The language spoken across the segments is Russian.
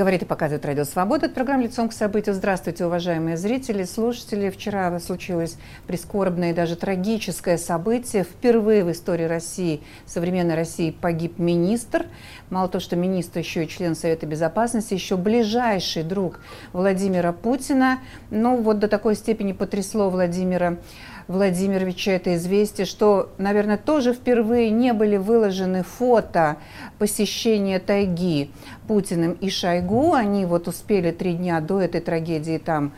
Говорит и показывает Радио Свобода. Это программа «Лицом к событию». Здравствуйте, уважаемые зрители, слушатели. Вчера случилось прискорбное и даже трагическое событие. Впервые в истории России, современной России, погиб министр. Мало того, что министр, еще и член Совета Безопасности, еще ближайший друг Владимира Путина. Ну, вот до такой степени потрясло Владимира Владимировича это известие, что, наверное, тоже впервые не были выложены фото посещения тайги Путиным и Шойгу. Они вот успели три дня до этой трагедии там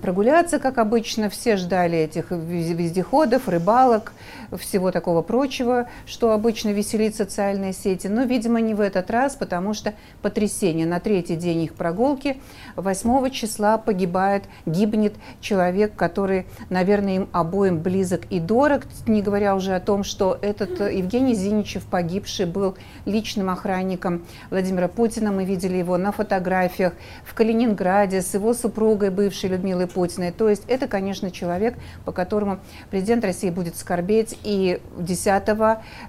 прогуляться, как обычно. Все ждали этих вездеходов, рыбалок, всего такого прочего, что обычно веселит социальные сети. Но, видимо, не в этот раз, потому что потрясение. На третий день их прогулки 8 числа погибает, гибнет человек, который, наверное, им обоим близок и дорог, не говоря уже о том, что этот Евгений Зиничев, погибший, был личным охранником Владимира Путина. Мы видели его на фотографиях в Калининграде с его супругой, бывшей Людмилой Путиной. То есть это, конечно, человек, по которому президент России будет скорбеть и 10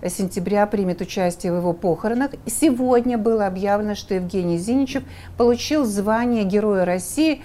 сентября примет участие в его похоронах. Сегодня было объявлено, что Евгений Зиничев получил звание Героя России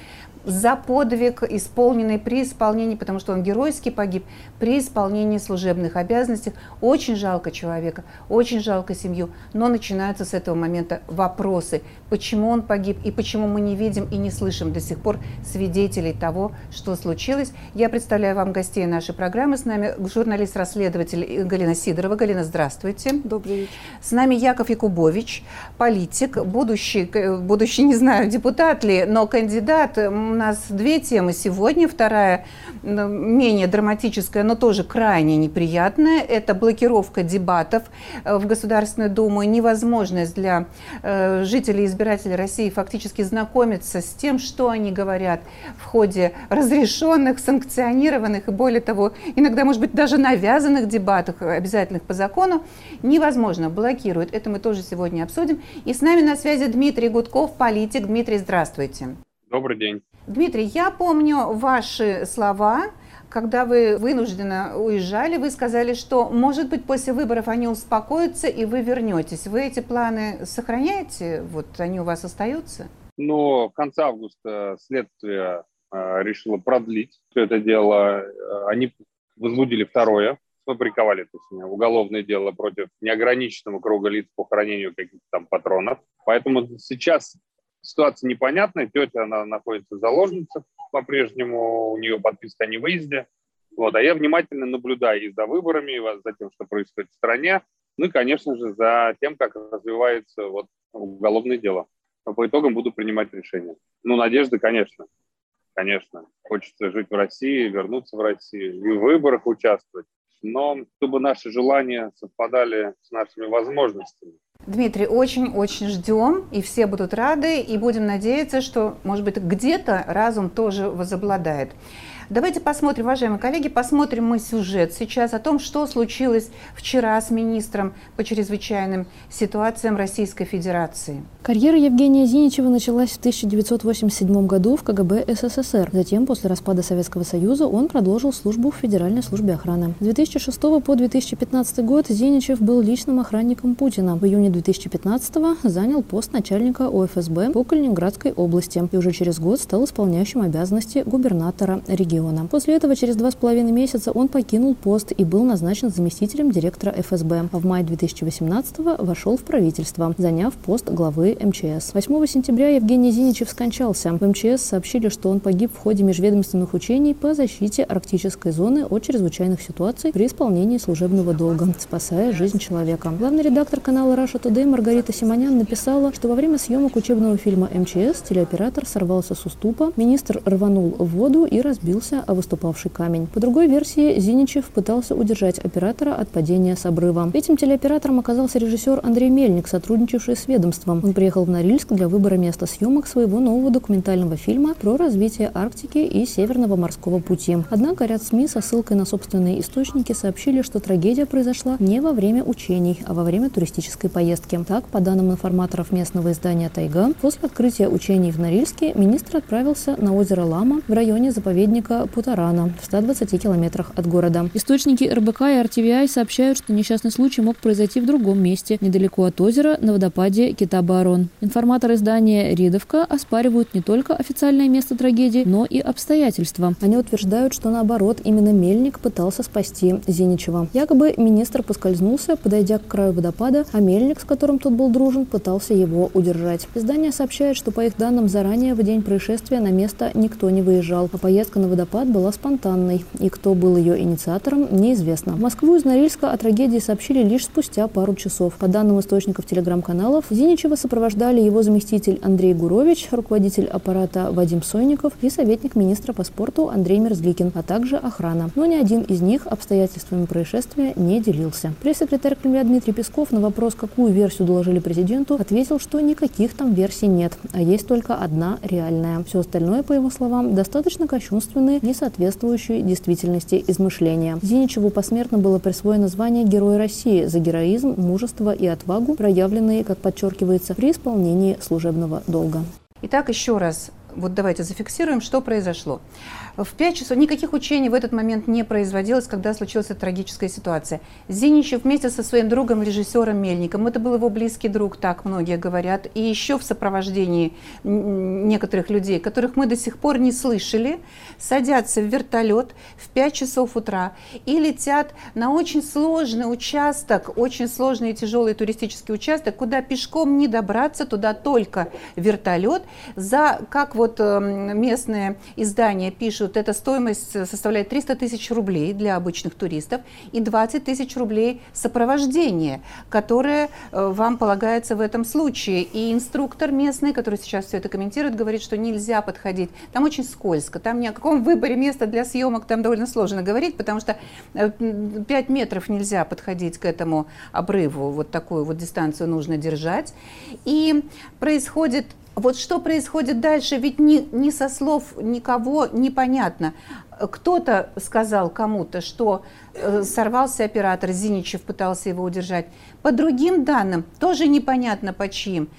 за подвиг, исполненный при исполнении, потому что он геройски погиб, при исполнении служебных обязанностей. Очень жалко человека, очень жалко семью, но начинаются с этого момента вопросы, почему он погиб и почему мы не видим и не слышим до сих пор свидетелей того, что случилось. Я представляю вам гостей нашей программы. С нами журналист-расследователь Галина Сидорова. Галина, здравствуйте. Добрый вечер. С нами Яков Якубович, политик, будущий, будущий, не знаю, депутат ли, но кандидат нас две темы сегодня. Вторая менее драматическая, но тоже крайне неприятная. Это блокировка дебатов э, в Государственную Думу, невозможность для э, жителей и избирателей России фактически знакомиться с тем, что они говорят в ходе разрешенных, санкционированных и, более того, иногда, может быть, даже навязанных дебатах, обязательных по закону, невозможно, блокируют. Это мы тоже сегодня обсудим. И с нами на связи Дмитрий Гудков, политик. Дмитрий, здравствуйте. Добрый день. Дмитрий, я помню ваши слова, когда вы вынужденно уезжали, вы сказали, что, может быть, после выборов они успокоятся и вы вернетесь. Вы эти планы сохраняете? Вот они у вас остаются? Ну, в конце августа следствие э, решило продлить все это дело. Э, они возбудили второе, сфабриковали точнее, уголовное дело против неограниченного круга лиц по хранению каких-то там патронов. Поэтому сейчас Ситуация непонятная. Тетя, она находится в заложницах по-прежнему, у нее подписка о невыезде. Вот, а я внимательно наблюдаю и за выборами, и за тем, что происходит в стране, ну и, конечно же, за тем, как развивается вот, уголовное дело. Но по итогам буду принимать решение. Ну, надежды, конечно, конечно. Хочется жить в России, вернуться в Россию и в выборах участвовать. Но чтобы наши желания совпадали с нашими возможностями. Дмитрий, очень-очень ждем, и все будут рады, и будем надеяться, что, может быть, где-то разум тоже возобладает. Давайте посмотрим, уважаемые коллеги, посмотрим мы сюжет сейчас о том, что случилось вчера с министром по чрезвычайным ситуациям Российской Федерации. Карьера Евгения Зиничева началась в 1987 году в КГБ СССР. Затем, после распада Советского Союза, он продолжил службу в Федеральной службе охраны. С 2006 по 2015 год Зиничев был личным охранником Путина. В июне 2015 занял пост начальника ОФСБ по Калининградской области и уже через год стал исполняющим обязанности губернатора региона региона. После этого через два с половиной месяца он покинул пост и был назначен заместителем директора ФСБ. В мае 2018 вошел в правительство, заняв пост главы МЧС. 8 сентября Евгений Зиничев скончался. В МЧС сообщили, что он погиб в ходе межведомственных учений по защите арктической зоны от чрезвычайных ситуаций при исполнении служебного долга, спасая жизнь человека. Главный редактор канала Russia Today Маргарита Симонян написала, что во время съемок учебного фильма МЧС телеоператор сорвался с уступа, министр рванул в воду и разбился разбился о выступавший камень. По другой версии, Зиничев пытался удержать оператора от падения с обрыва. Этим телеоператором оказался режиссер Андрей Мельник, сотрудничавший с ведомством. Он приехал в Норильск для выбора места съемок своего нового документального фильма про развитие Арктики и Северного морского пути. Однако ряд СМИ со ссылкой на собственные источники сообщили, что трагедия произошла не во время учений, а во время туристической поездки поездки. Так, по данным информаторов местного издания «Тайга», после открытия учений в Норильске министр отправился на озеро Лама в районе заповедника Путарана в 120 километрах от города. Источники РБК и RTVI сообщают, что несчастный случай мог произойти в другом месте, недалеко от озера, на водопаде Кита-Барон. Информаторы издания «Ридовка» оспаривают не только официальное место трагедии, но и обстоятельства. Они утверждают, что наоборот, именно Мельник пытался спасти Зиничева. Якобы министр поскользнулся, подойдя к краю водопада, а Мельник, с которым тот был дружен, пытался его удержать. Издание сообщает, что по их данным заранее в день происшествия на место никто не выезжал, а поездка на водопад была спонтанной, и кто был ее инициатором, неизвестно. Москву из Норильска о трагедии сообщили лишь спустя пару часов. По данным источников телеграм-каналов, Зиничева сопровождали его заместитель Андрей Гурович, руководитель аппарата Вадим Сойников и советник министра по спорту Андрей Мерзликин, а также охрана. Но ни один из них обстоятельствами происшествия не делился. Пресс-секретарь Кремля Дмитрий Песков на вопрос, какую версию доложили президенту, ответил, что никаких там версий нет, а есть только одна реальная. Все остальное, по его словам, достаточно кощунственные, не соответствующие действительности измышления. Зиничеву посмертно было присвоено звание Героя России за героизм, мужество и отвагу, проявленные, как подчеркивается, при исполнении служебного долга. Итак, еще раз, вот давайте зафиксируем, что произошло. В 5 часов никаких учений в этот момент не производилось, когда случилась эта трагическая ситуация. Зиничев вместе со своим другом, режиссером Мельником, это был его близкий друг, так многие говорят, и еще в сопровождении некоторых людей, которых мы до сих пор не слышали, садятся в вертолет в 5 часов утра и летят на очень сложный участок, очень сложный и тяжелый туристический участок, куда пешком не добраться, туда только вертолет, за, как вот эм, местные издания пишут, эта стоимость составляет 300 тысяч рублей для обычных туристов и 20 тысяч рублей сопровождения, которое э, вам полагается в этом случае. И инструктор местный, который сейчас все это комментирует, говорит, что нельзя подходить. Там очень скользко, там ни о каком выборе места для съемок там довольно сложно говорить, потому что 5 э, метров нельзя подходить к этому обрыву, вот такую вот дистанцию нужно держать. И происходит вот что происходит дальше, ведь ни, ни со слов никого непонятно. Кто-то сказал кому-то, что э, сорвался оператор, Зиничев пытался его удержать. По другим данным, тоже непонятно по чьим.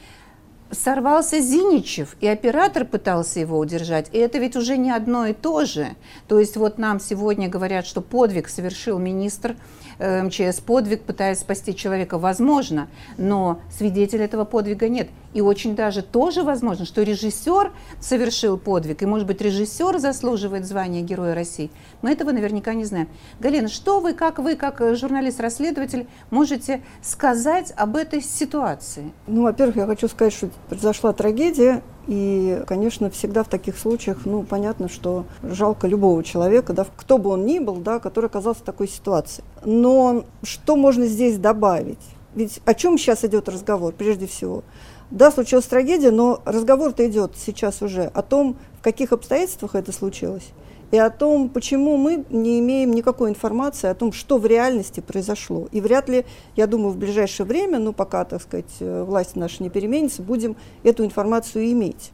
Сорвался Зиничев, и оператор пытался его удержать. И это ведь уже не одно и то же. То есть вот нам сегодня говорят, что подвиг совершил министр МЧС подвиг, пытаясь спасти человека, возможно, но свидетеля этого подвига нет. И очень даже тоже возможно, что режиссер совершил подвиг, и, может быть, режиссер заслуживает звания Героя России. Мы этого наверняка не знаем. Галина, что вы, как вы, как журналист-расследователь, можете сказать об этой ситуации? Ну, во-первых, я хочу сказать, что произошла трагедия, и, конечно, всегда в таких случаях, ну, понятно, что жалко любого человека, да, кто бы он ни был, да, который оказался в такой ситуации. Но что можно здесь добавить? Ведь о чем сейчас идет разговор, прежде всего? Да, случилась трагедия, но разговор-то идет сейчас уже о том, в каких обстоятельствах это случилось и о том, почему мы не имеем никакой информации о том, что в реальности произошло. И вряд ли, я думаю, в ближайшее время, ну пока, так сказать, э, власть наша не переменится, будем эту информацию иметь.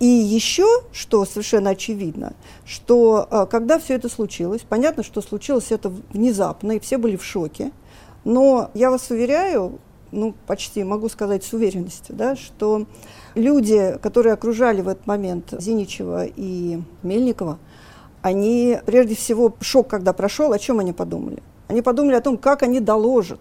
И еще, что совершенно очевидно, что э, когда все это случилось, понятно, что случилось это внезапно, и все были в шоке, но я вас уверяю, ну почти могу сказать с уверенностью, да, что люди, которые окружали в этот момент Зиничева и Мельникова, они, прежде всего, шок, когда прошел, о чем они подумали? Они подумали о том, как они доложат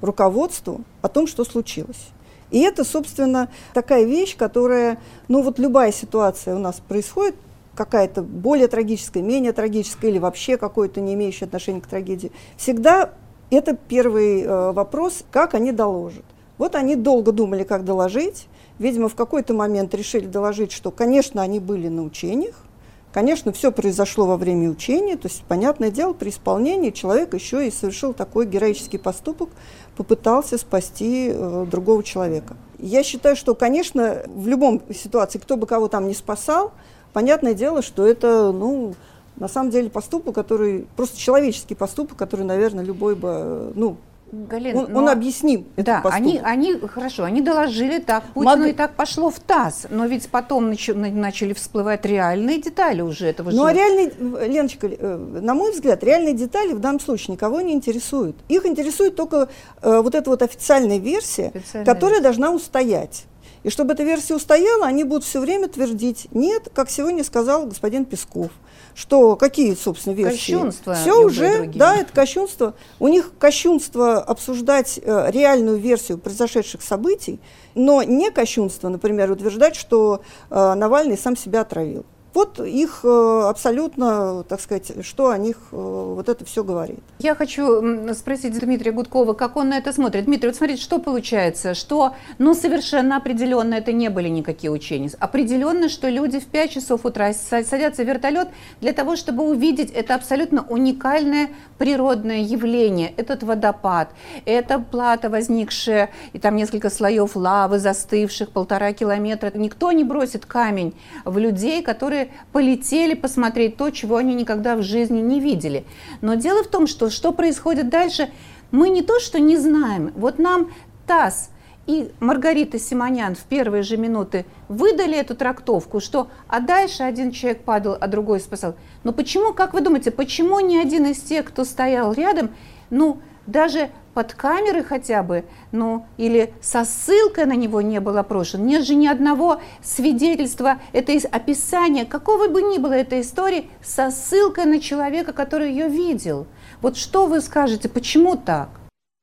руководству о том, что случилось. И это, собственно, такая вещь, которая, ну вот любая ситуация у нас происходит, какая-то более трагическая, менее трагическая или вообще какой-то не имеющий отношения к трагедии, всегда это первый э, вопрос, как они доложат. Вот они долго думали, как доложить. Видимо, в какой-то момент решили доложить, что, конечно, они были на учениях, Конечно, все произошло во время учения, то есть, понятное дело, при исполнении человек еще и совершил такой героический поступок, попытался спасти э, другого человека. Я считаю, что, конечно, в любом ситуации, кто бы кого там не спасал, понятное дело, что это, ну, на самом деле поступок, который, просто человеческий поступок, который, наверное, любой бы, ну, Галин, он, но... он объясним. Да, они, они, хорошо, они доложили так, Путину Мог... и так пошло в ТАСС, но ведь потом нач... начали всплывать реальные детали уже этого Ну, а реальные, Леночка, э, на мой взгляд, реальные детали в данном случае никого не интересуют. Их интересует только э, вот эта вот официальная версия, официальная которая версия. должна устоять. И чтобы эта версия устояла, они будут все время твердить, нет, как сегодня сказал господин Песков, что какие, собственно, версии? Кощунство. Все уже, да, это кощунство. У них кощунство обсуждать э, реальную версию произошедших событий, но не кощунство, например, утверждать, что э, Навальный сам себя отравил. Вот их э, абсолютно, так сказать, что о них э, вот это все говорит. Я хочу спросить Дмитрия Гудкова, как он на это смотрит. Дмитрий, вот смотрите, что получается, что, ну, совершенно определенно это не были никакие учения. Определенно, что люди в 5 часов утра садятся в вертолет для того, чтобы увидеть это абсолютно уникальное природное явление. Этот водопад, это плата, возникшая, и там несколько слоев лавы, застывших полтора километра. Никто не бросит камень в людей, которые полетели посмотреть то, чего они никогда в жизни не видели. Но дело в том, что что происходит дальше, мы не то что не знаем. Вот нам ТАСС и Маргарита Симонян в первые же минуты выдали эту трактовку, что а дальше один человек падал, а другой спасал. Но почему, как вы думаете, почему ни один из тех, кто стоял рядом, ну, даже под камеры хотя бы, ну, или со ссылкой на него не был опрошен. Нет же ни одного свидетельства, это описание, какого бы ни было этой истории, со ссылкой на человека, который ее видел. Вот что вы скажете, почему так?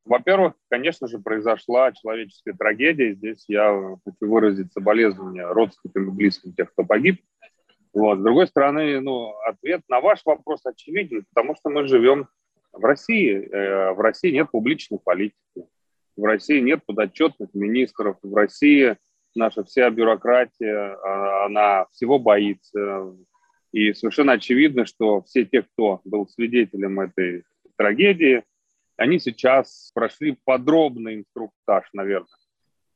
Во-первых, конечно же, произошла человеческая трагедия. Здесь я хочу выразить соболезнования родственникам и близким тех, кто погиб. Вот. С другой стороны, ну, ответ на ваш вопрос очевиден, потому что мы живем в России, э, в России нет публичной политики, в России нет подотчетных министров, в России наша вся бюрократия, а, она всего боится. И совершенно очевидно, что все те, кто был свидетелем этой трагедии, они сейчас прошли подробный инструктаж, наверное,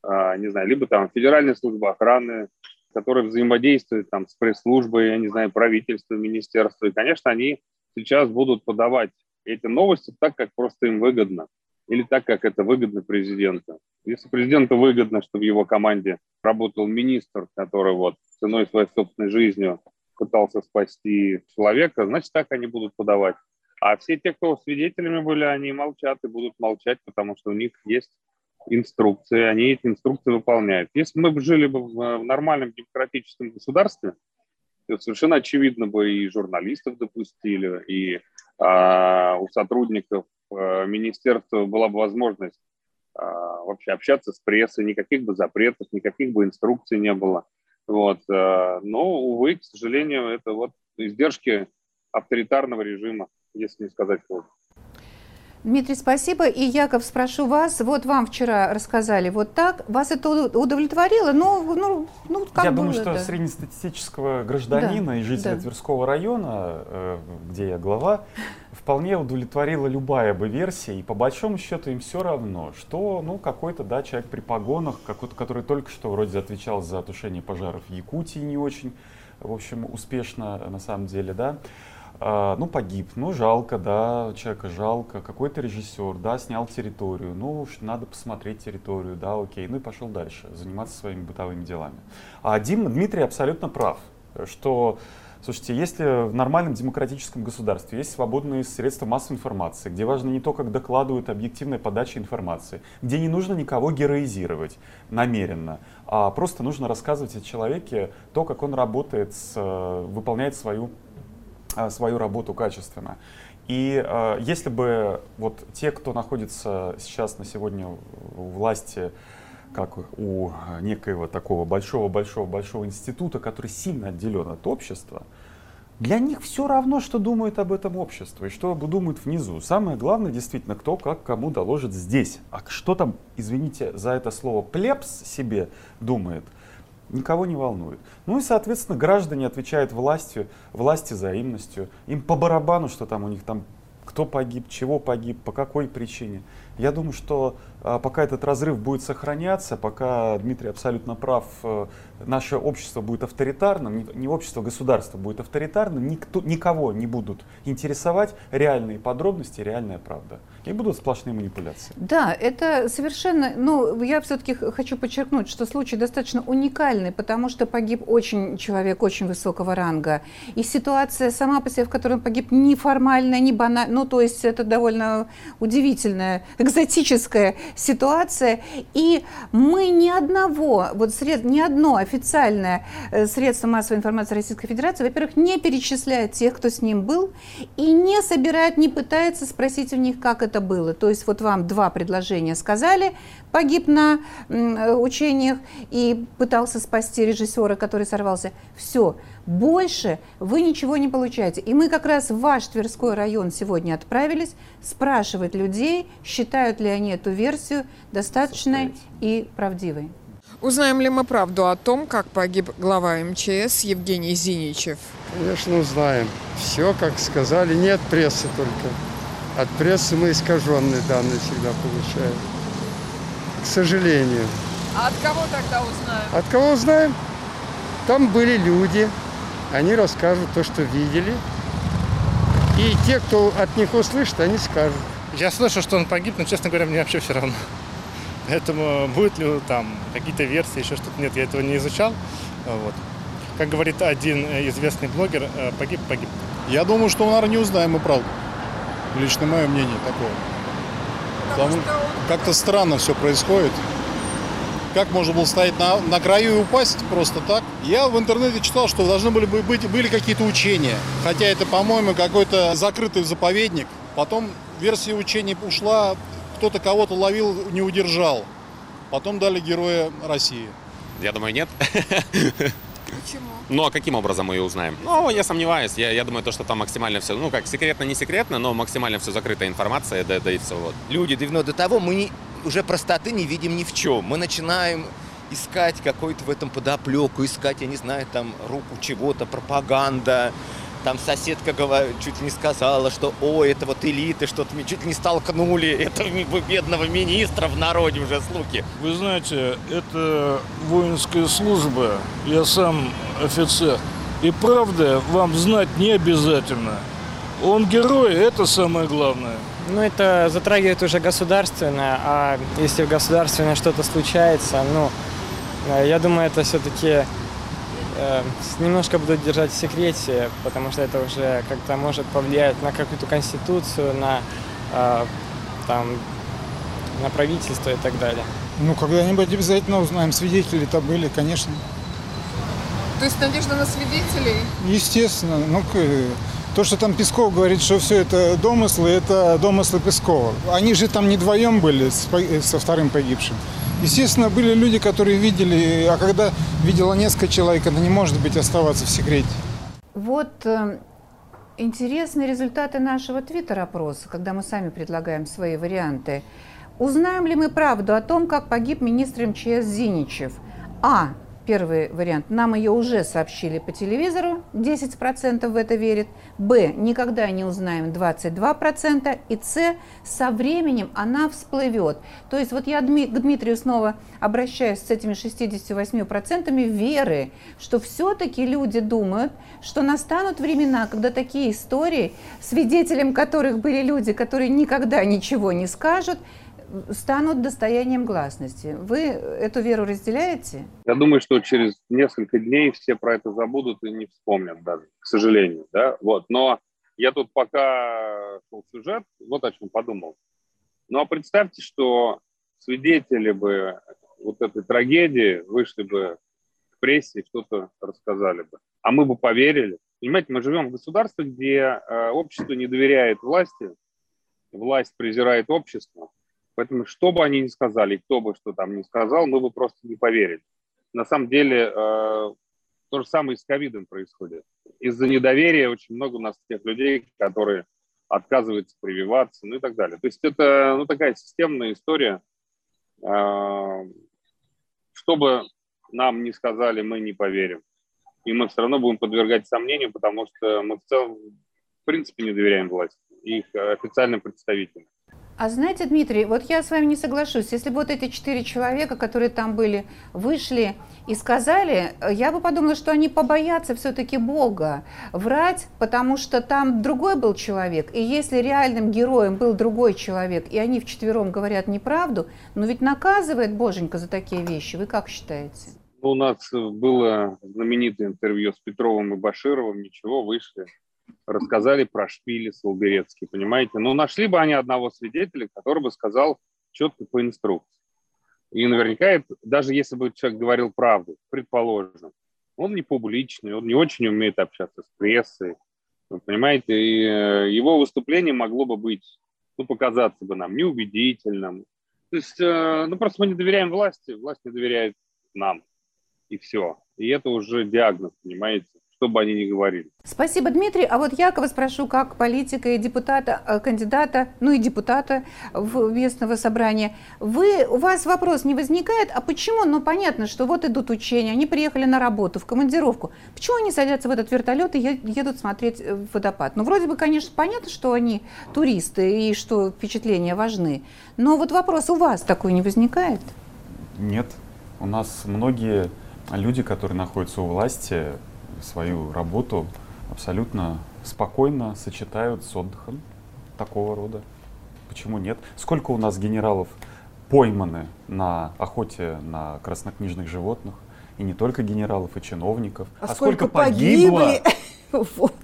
а, не знаю, либо там Федеральная служба охраны, которая взаимодействует там с пресс-службой, я не знаю, правительством, министерством. И, конечно, они сейчас будут подавать эти новости так, как просто им выгодно, или так, как это выгодно президенту. Если президенту выгодно, чтобы в его команде работал министр, который вот ценой своей собственной жизнью пытался спасти человека, значит, так они будут подавать. А все те, кто свидетелями были, они молчат и будут молчать, потому что у них есть инструкции, они эти инструкции выполняют. Если мы бы жили бы в нормальном демократическом государстве, то совершенно очевидно бы и журналистов допустили, и у сотрудников а, министерства была бы возможность а, вообще общаться с прессой, никаких бы запретов, никаких бы инструкций не было. Вот. Но, увы, к сожалению, это вот издержки авторитарного режима, если не сказать хуже. Дмитрий, спасибо. И, Яков, спрошу вас, вот вам вчера рассказали вот так, вас это удовлетворило? Ну, ну, ну как Я было, думаю, что да. среднестатистического гражданина да, и жителя да. Тверского района, э, где я глава, вполне удовлетворила любая бы версия, и по большому счету им все равно, что, ну, какой-то, да, человек при погонах, какой-то, который только что вроде отвечал за тушение пожаров в Якутии не очень, в общем, успешно на самом деле, да, ну, погиб, ну, жалко, да, человека жалко, какой-то режиссер, да, снял территорию, ну, уж надо посмотреть территорию, да, окей, ну и пошел дальше, заниматься своими бытовыми делами. А Дим, Дмитрий абсолютно прав, что, слушайте, если в нормальном демократическом государстве есть свободные средства массовой информации, где важно не то, как докладывают объективная подача информации, где не нужно никого героизировать намеренно, а просто нужно рассказывать о человеке то, как он работает, с, выполняет свою а, свою работу качественно. И э, если бы вот те, кто находится сейчас на сегодня у власти, как у некоего такого большого-большого-большого института, который сильно отделен от общества, для них все равно, что думает об этом общество и что думают внизу. Самое главное, действительно, кто как кому доложит здесь. А что там, извините за это слово, плебс себе думает – никого не волнует. Ну и, соответственно, граждане отвечают властью, власти взаимностью. Им по барабану, что там у них там, кто погиб, чего погиб, по какой причине. Я думаю, что а, пока этот разрыв будет сохраняться, пока Дмитрий абсолютно прав, э, наше общество будет авторитарным, не общество, государство будет авторитарным, никто, никого не будут интересовать реальные подробности, реальная правда. И будут сплошные манипуляции. Да, это совершенно, ну, я все-таки хочу подчеркнуть, что случай достаточно уникальный, потому что погиб очень человек очень высокого ранга. И ситуация сама по себе, в которой он погиб, не формальная, не банальная, ну, то есть это довольно удивительная, экзотическая ситуация. И мы ни одного, вот сред, ни одно официальное э, средство массовой информации Российской Федерации, во-первых, не перечисляет тех, кто с ним был, и не собирает, не пытается спросить у них, как это было. То есть вот вам два предложения сказали, погиб на э, учениях и пытался спасти режиссера, который сорвался. Все, больше вы ничего не получаете. И мы как раз в ваш Тверской район сегодня отправились спрашивать людей, считают ли они эту версию достаточной и правдивой. Узнаем ли мы правду о том, как погиб глава МЧС Евгений Зиничев? Конечно, узнаем. Все, как сказали, нет прессы только. От прессы мы искаженные данные всегда получаем. К сожалению. А от кого тогда узнаем? От кого узнаем? Там были люди, они расскажут то, что видели. И те, кто от них услышит, они скажут. Я слышу, что он погиб, но, честно говоря, мне вообще все равно. Поэтому будет ли там какие-то версии, еще что-то, нет, я этого не изучал. Вот. Как говорит один известный блогер, э, погиб, погиб. Я думаю, что, наверное, не узнаем мы правду. Лично мое мнение такое. Потому, как-то странно все происходит. Как можно было стоять на, на краю и упасть просто так? Я в интернете читал, что должны были быть были какие-то учения. Хотя это, по-моему, какой-то закрытый заповедник. Потом версия учений ушла, кто-то кого-то ловил, не удержал. Потом дали героя России. Я думаю, нет. Почему? Ну а каким образом мы ее узнаем? Ну, я сомневаюсь. Я, я думаю, то, что там максимально все, ну как, секретно, не секретно, но максимально все закрытая информация, да, да и все. Вот. Люди давно до того мы не, уже простоты не видим ни в чем. Мы начинаем искать какой-то в этом подоплеку, искать, я не знаю, там руку чего-то, пропаганда. Там соседка говорит, чуть не сказала, что ой, это вот элиты, что-то мне чуть не столкнули этого бедного министра в народе уже слухи. Вы знаете, это воинская служба, я сам офицер. И правда вам знать не обязательно. Он герой, это самое главное. Ну, это затрагивает уже государственное, а если в государственное что-то случается, ну, э, я думаю, это все-таки немножко будут держать в секрете, потому что это уже как-то может повлиять на какую-то конституцию, на, э, там, на правительство и так далее. Ну, когда-нибудь обязательно узнаем, свидетели-то были, конечно. То есть надежда на свидетелей? Естественно. Ну, то, что там Песков говорит, что все это домыслы, это домыслы Пескова. Они же там не вдвоем были со вторым погибшим. Естественно, были люди, которые видели, а когда видела несколько человек, это не может быть оставаться в секрете. Вот э, интересные результаты нашего твиттер-опроса, когда мы сами предлагаем свои варианты. Узнаем ли мы правду о том, как погиб министр МЧС Зиничев? А. Первый вариант. Нам ее уже сообщили по телевизору, 10% в это верит. Б. Никогда не узнаем, 22%. И С. Со временем она всплывет. То есть вот я к Дмитрию снова обращаюсь с этими 68% веры, что все-таки люди думают, что настанут времена, когда такие истории, свидетелем которых были люди, которые никогда ничего не скажут, станут достоянием гласности. Вы эту веру разделяете? Я думаю, что через несколько дней все про это забудут и не вспомнят даже, к сожалению. Да? Вот. Но я тут пока шел сюжет, вот о чем подумал. Ну а представьте, что свидетели бы вот этой трагедии вышли бы к прессе и что-то рассказали бы. А мы бы поверили. Понимаете, мы живем в государстве, где э, общество не доверяет власти, власть презирает общество, Поэтому что бы они ни сказали, кто бы что там ни сказал, мы бы просто не поверили. На самом деле э, то же самое и с ковидом происходит. Из-за недоверия очень много у нас тех людей, которые отказываются прививаться, ну и так далее. То есть это ну, такая системная история. Э, что бы нам не сказали, мы не поверим. И мы все равно будем подвергать сомнению, потому что мы в целом, в принципе, не доверяем власти их официальным представителям. А знаете, Дмитрий, вот я с вами не соглашусь. Если бы вот эти четыре человека, которые там были, вышли и сказали, я бы подумала, что они побоятся все-таки Бога врать, потому что там другой был человек. И если реальным героем был другой человек, и они вчетвером говорят неправду, но ведь наказывает Боженька за такие вещи. Вы как считаете? У нас было знаменитое интервью с Петровым и Башировым, ничего, вышли, рассказали про шпили Солберецкий, понимаете? Но нашли бы они одного свидетеля, который бы сказал четко по инструкции. И наверняка, это, даже если бы человек говорил правду, предположим, он не публичный, он не очень умеет общаться с прессой, вы понимаете, и э, его выступление могло бы быть, ну, показаться бы нам неубедительным. То есть, э, ну, просто мы не доверяем власти, власть не доверяет нам, и все. И это уже диагноз, понимаете что бы они ни говорили. Спасибо, Дмитрий. А вот Якова спрошу, как политика и депутата, э, кандидата, ну и депутата в местного собрания. Вы, у вас вопрос не возникает, а почему? Ну, понятно, что вот идут учения, они приехали на работу, в командировку. Почему они садятся в этот вертолет и едут смотреть э, водопад? Ну, вроде бы, конечно, понятно, что они туристы и что впечатления важны. Но вот вопрос у вас такой не возникает? Нет. У нас многие люди, которые находятся у власти, свою работу абсолютно спокойно сочетают с отдыхом такого рода. Почему нет? Сколько у нас генералов пойманы на охоте на краснокнижных животных? И не только генералов, и чиновников. А, а сколько, сколько погибло? вот.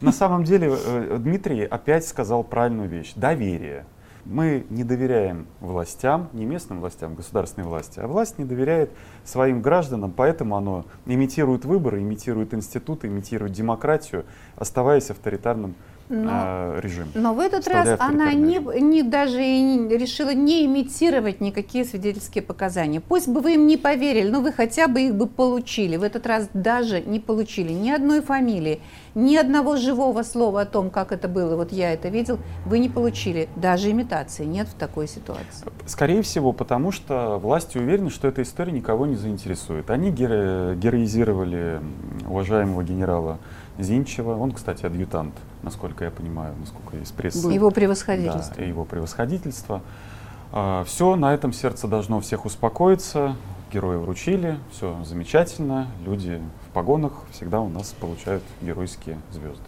На самом деле э, Дмитрий опять сказал правильную вещь. Доверие. Мы не доверяем властям, не местным властям, государственной власти, а власть не доверяет своим гражданам, поэтому оно имитирует выборы, имитирует институты, имитирует демократию, оставаясь авторитарным но, э, режим. Но в этот раз она не, не даже и не, решила не имитировать никакие свидетельские показания. Пусть бы вы им не поверили, но вы хотя бы их бы получили. В этот раз даже не получили ни одной фамилии, ни одного живого слова о том, как это было, вот я это видел, вы не получили. Даже имитации нет в такой ситуации. Скорее всего, потому что власти уверены, что эта история никого не заинтересует. Они геро героизировали уважаемого генерала Зинчева. Он, кстати, адъютант, насколько я понимаю, насколько из прессы. Его превосходительство. Да, его превосходительство. А, все, на этом сердце должно всех успокоиться. Герои вручили, все замечательно. Люди в погонах всегда у нас получают геройские звезды.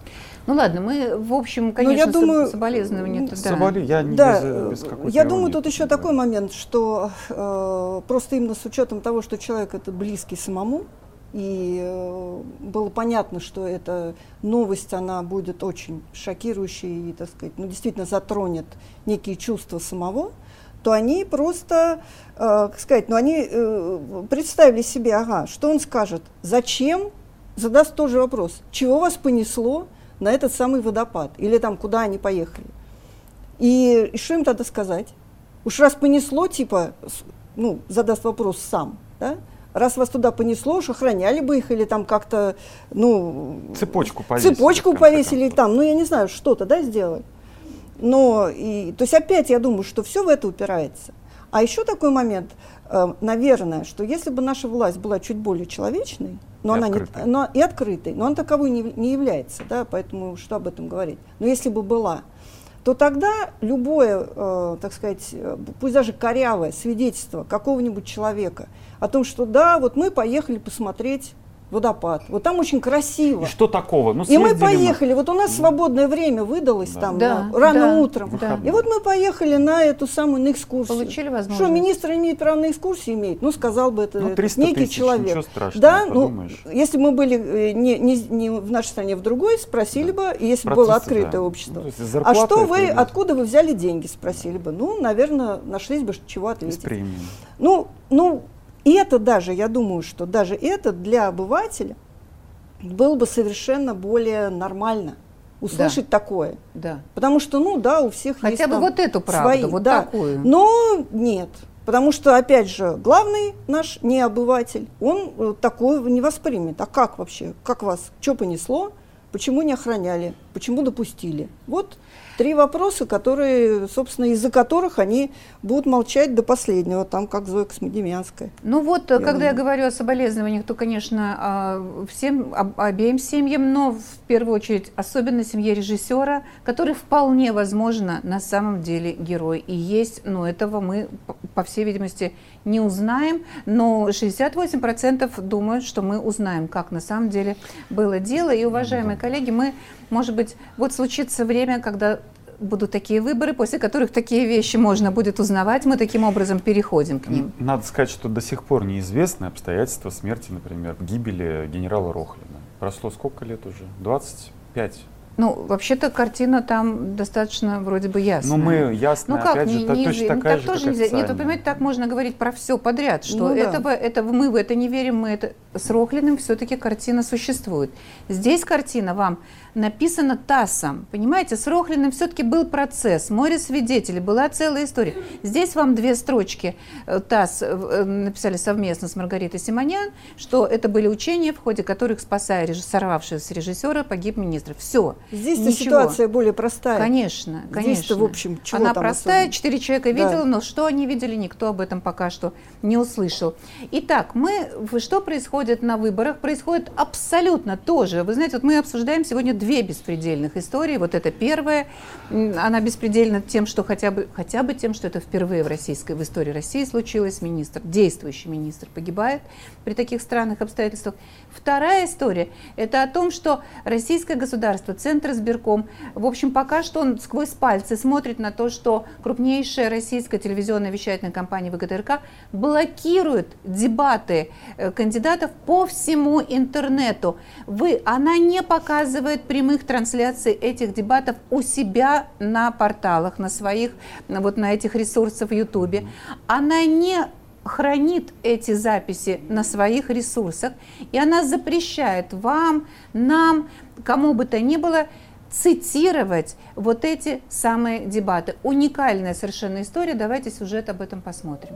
Ну ладно, мы, в общем, ну, конечно, я думаю, соболезнования туда. Соболи, я не да, без, без Я думаю, тут еще да. такой момент, что э, просто именно с учетом того, что человек это близкий самому, и э, было понятно, что эта новость, она будет очень шокирующей и, так сказать, ну, действительно затронет некие чувства самого, то они просто, э, как сказать, ну, они э, представили себе, ага, что он скажет, зачем, задаст тоже вопрос, чего вас понесло на этот самый водопад, или там, куда они поехали. И, и что им тогда сказать? Уж раз понесло, типа, ну, задаст вопрос сам, да, раз вас туда понесло, уж охраняли бы их или там как-то, ну... Цепочку повесили. Цепочку повесили там, ну я не знаю, что-то, да, сделать. Но, и, то есть опять я думаю, что все в это упирается. А еще такой момент, э, наверное, что если бы наша власть была чуть более человечной, но и она открытой. не, но, и открытой, но она таковой не, не является, да, поэтому что об этом говорить. Но если бы была, то тогда любое, э, так сказать, э, пусть даже корявое свидетельство какого-нибудь человека о том, что да, вот мы поехали посмотреть водопад. Вот там очень красиво. И что такого? Ну, и мы поехали. Мы. Вот у нас свободное время выдалось да. там да, на, рано да, утром. Да. И вот мы поехали на эту самую на экскурсию. Получили возможность. Что министр имеет право на экскурсии иметь? Ну, сказал бы это, ну, это некий тысяч, человек. страшного, да, ну, если мы были э, не, не, не в нашей стране, в другой, спросили да. бы, если бы было открытое да. общество. Ну, а что вы, это, откуда вы взяли деньги, спросили бы. Ну, наверное, нашлись бы, чего ответить. Ну, ну, и это даже, я думаю, что даже это для обывателя было бы совершенно более нормально услышать да. такое. Да. Потому что, ну да, у всех Хотя есть бы там вот эту правду, свои, вот да. такую. Но нет. Потому что, опять же, главный наш не обыватель, он э, такое не воспримет. А как вообще? Как вас? Что понесло? почему не охраняли, почему допустили. Вот три вопроса, которые, собственно, из-за которых они будут молчать до последнего, там как Зоя Космодемьянская. Ну вот, я когда думаю. я говорю о соболезнованиях, то, конечно, а, всем, обеим семьям, но в первую очередь особенно семье режиссера, который вполне возможно на самом деле герой и есть, но этого мы, по всей видимости, не узнаем, но 68% думают, что мы узнаем, как на самом деле было дело. И, уважаемые коллеги, мы, может быть, вот случится время, когда будут такие выборы, после которых такие вещи можно будет узнавать, мы таким образом переходим к ним. Надо сказать, что до сих пор неизвестны обстоятельства смерти, например, гибели генерала Рохлина. Прошло сколько лет уже? 25 ну, вообще-то картина там достаточно вроде бы ясная. Ну, мы ясно, ну, как, опять не, же, не, точно такая так же, тоже нельзя. Нет, вы понимаете, так можно говорить про все подряд, что ну, этого, да. этого, мы в это не верим, мы это... С Рохлиным все-таки картина существует. Здесь картина вам написано ТАССом. Понимаете, с Рохлиным все-таки был процесс, море свидетелей, была целая история. Здесь вам две строчки э, ТАСС э, э, написали совместно с Маргаритой Симонян, что это были учения, в ходе которых, спасая сорвавшегося режиссера, погиб министр. Все. Здесь ситуация более простая. Конечно, конечно. Здесь-то, в общем, чего Она простая, особенно? четыре человека видела, да. но что они видели, никто об этом пока что не услышал. Итак, мы, что происходит на выборах? Происходит абсолютно тоже. Вы знаете, вот мы обсуждаем сегодня две беспредельных истории. Вот это первая, она беспредельна тем, что хотя бы, хотя бы тем, что это впервые в российской, в истории России случилось. Министр, действующий министр погибает при таких странных обстоятельствах. Вторая история – это о том, что российское государство, Центр избирком, в общем, пока что он сквозь пальцы смотрит на то, что крупнейшая российская телевизионная вещательная компания ВГТРК блокирует дебаты э, кандидатов по всему интернету. Вы, она не показывает прямых трансляций этих дебатов у себя на порталах, на своих, вот на этих ресурсах в Ютубе. Она не хранит эти записи на своих ресурсах, и она запрещает вам, нам, кому бы то ни было, цитировать вот эти самые дебаты. Уникальная совершенно история, давайте сюжет об этом посмотрим.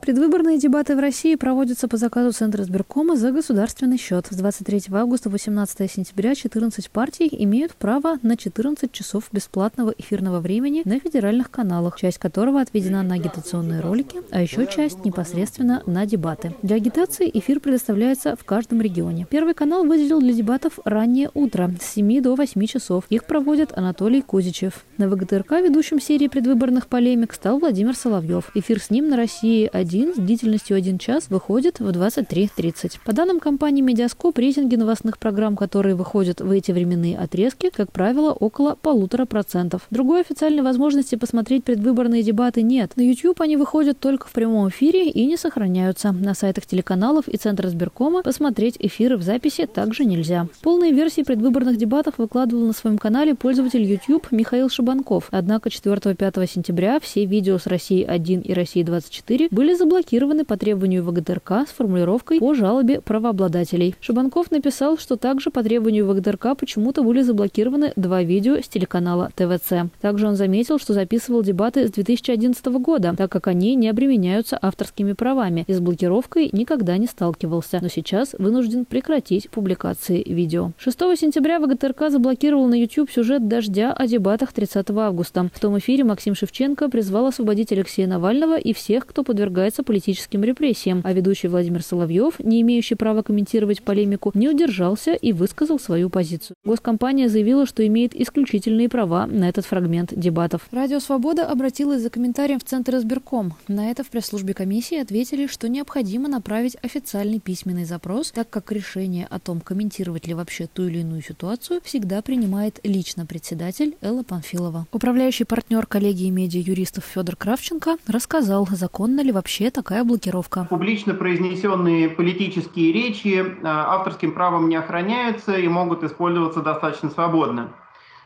Предвыборные дебаты в России проводятся по заказу Центра избиркома за государственный счет. С 23 августа 18 сентября 14 партий имеют право на 14 часов бесплатного эфирного времени на федеральных каналах, часть которого отведена на агитационные ролики, а еще часть непосредственно на дебаты. Для агитации эфир предоставляется в каждом регионе. Первый канал выделил для дебатов раннее утро с 7 до 8 часов. Их проводит Анатолий Кузичев. На ВГТРК ведущим серии предвыборных полемик стал Владимир Соловьев. Эфир с ним на России 1 с длительностью 1 час выходит в 23.30. По данным компании Медиаскоп, рейтинги новостных программ, которые выходят в эти временные отрезки, как правило, около полутора процентов. Другой официальной возможности посмотреть предвыборные дебаты нет. На YouTube они выходят только в прямом эфире и не сохраняются. На сайтах телеканалов и Центра избиркома посмотреть эфиры в записи также нельзя. Полные версии предвыборных дебатов выкладывал на своем канале пользователь YouTube Михаил Шабанков. Однако 4-5 сентября все видео с России 1 и России 24 были заблокированы по требованию ВГТРК с формулировкой по жалобе правообладателей. Шабанков написал, что также по требованию ВГТРК почему-то были заблокированы два видео с телеканала ТВЦ. Также он заметил, что записывал дебаты с 2011 года, так как они не обременяются авторскими правами и с блокировкой никогда не сталкивался, но сейчас вынужден прекратить публикации видео. 6 сентября ВГТРК заблокировал на YouTube сюжет «Дождя» о дебатах 30 августа. В том эфире Максим Шевченко призвал освободить Алексея Навального и всех, кто подвергается подвергается политическим репрессиям, а ведущий Владимир Соловьев, не имеющий права комментировать полемику, не удержался и высказал свою позицию. Госкомпания заявила, что имеет исключительные права на этот фрагмент дебатов. Радио «Свобода» обратилась за комментарием в Центр избирком. На это в пресс-службе комиссии ответили, что необходимо направить официальный письменный запрос, так как решение о том, комментировать ли вообще ту или иную ситуацию, всегда принимает лично председатель Элла Панфилова. Управляющий партнер коллегии медиа-юристов Федор Кравченко рассказал, законно ли вообще вообще такая блокировка? Публично произнесенные политические речи э, авторским правом не охраняются и могут использоваться достаточно свободно.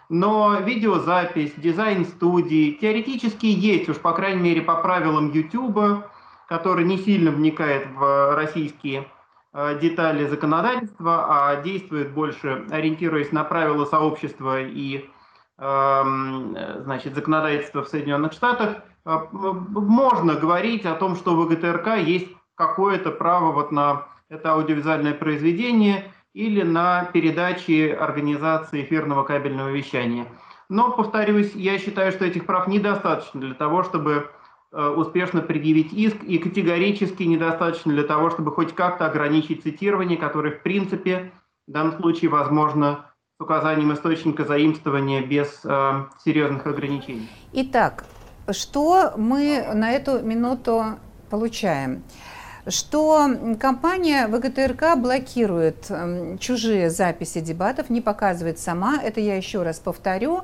Но видеозапись, дизайн студии теоретически есть, уж по крайней мере по правилам YouTube, который не сильно вникает в российские э, детали законодательства, а действует больше ориентируясь на правила сообщества и значит, законодательства в Соединенных Штатах – а, можно говорить о том, что в ГТРК есть какое-то право вот на это аудиовизуальное произведение, или на передаче организации эфирного кабельного вещания. Но, повторюсь, я считаю, что этих прав недостаточно для того, чтобы э, успешно предъявить иск, и категорически недостаточно для того, чтобы хоть как-то ограничить цитирование, которое, в принципе, в данном случае возможно с указанием источника заимствования без э, серьезных ограничений. Итак, что мы на эту минуту получаем? что компания ВГТРК блокирует чужие записи дебатов, не показывает сама, это я еще раз повторю.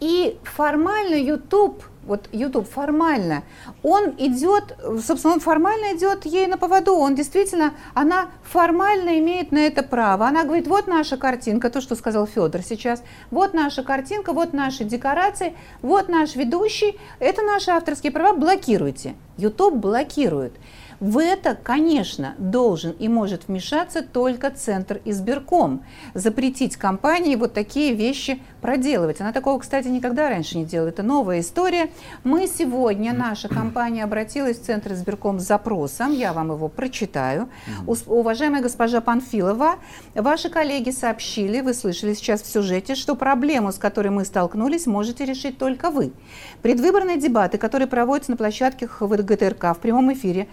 И формально YouTube, вот YouTube формально, он идет, собственно, он формально идет ей на поводу, он действительно, она формально имеет на это право. Она говорит, вот наша картинка, то, что сказал Федор сейчас, вот наша картинка, вот наши декорации, вот наш ведущий, это наши авторские права, блокируйте. YouTube блокирует. В это, конечно, должен и может вмешаться только Центр избирком. Запретить компании вот такие вещи проделывать. Она такого, кстати, никогда раньше не делала. Это новая история. Мы сегодня, наша компания обратилась в Центр избирком с запросом. Я вам его прочитаю. Уважаемая госпожа Панфилова, ваши коллеги сообщили, вы слышали сейчас в сюжете, что проблему, с которой мы столкнулись, можете решить только вы. Предвыборные дебаты, которые проводятся на площадках ВГТРК в прямом эфире,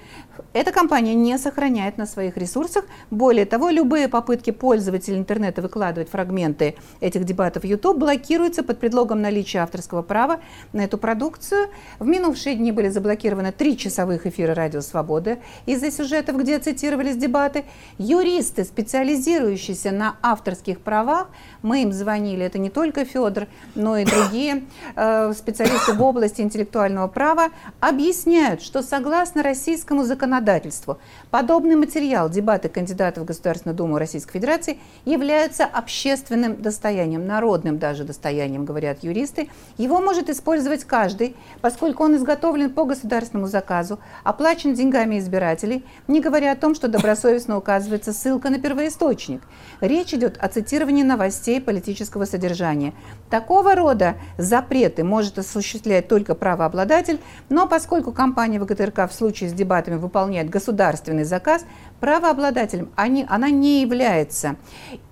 эта компания не сохраняет на своих ресурсах. Более того, любые попытки пользователей интернета выкладывать фрагменты этих дебатов в YouTube блокируются под предлогом наличия авторского права на эту продукцию. В минувшие дни были заблокированы три часовых эфира «Радио Свободы» из-за сюжетов, где цитировались дебаты. Юристы, специализирующиеся на авторских правах, мы им звонили, это не только Федор, но и другие э, специалисты в области интеллектуального права, объясняют, что согласно российскому законодательству. Подобный материал дебаты кандидатов в Государственную Думу Российской Федерации являются общественным достоянием, народным даже достоянием, говорят юристы. Его может использовать каждый, поскольку он изготовлен по государственному заказу, оплачен деньгами избирателей, не говоря о том, что добросовестно указывается ссылка на первоисточник. Речь идет о цитировании новостей политического содержания. Такого рода запреты может осуществлять только правообладатель, но поскольку компания ВГТРК в случае с дебатами выполняет государственный заказ, правообладателем они, она не является.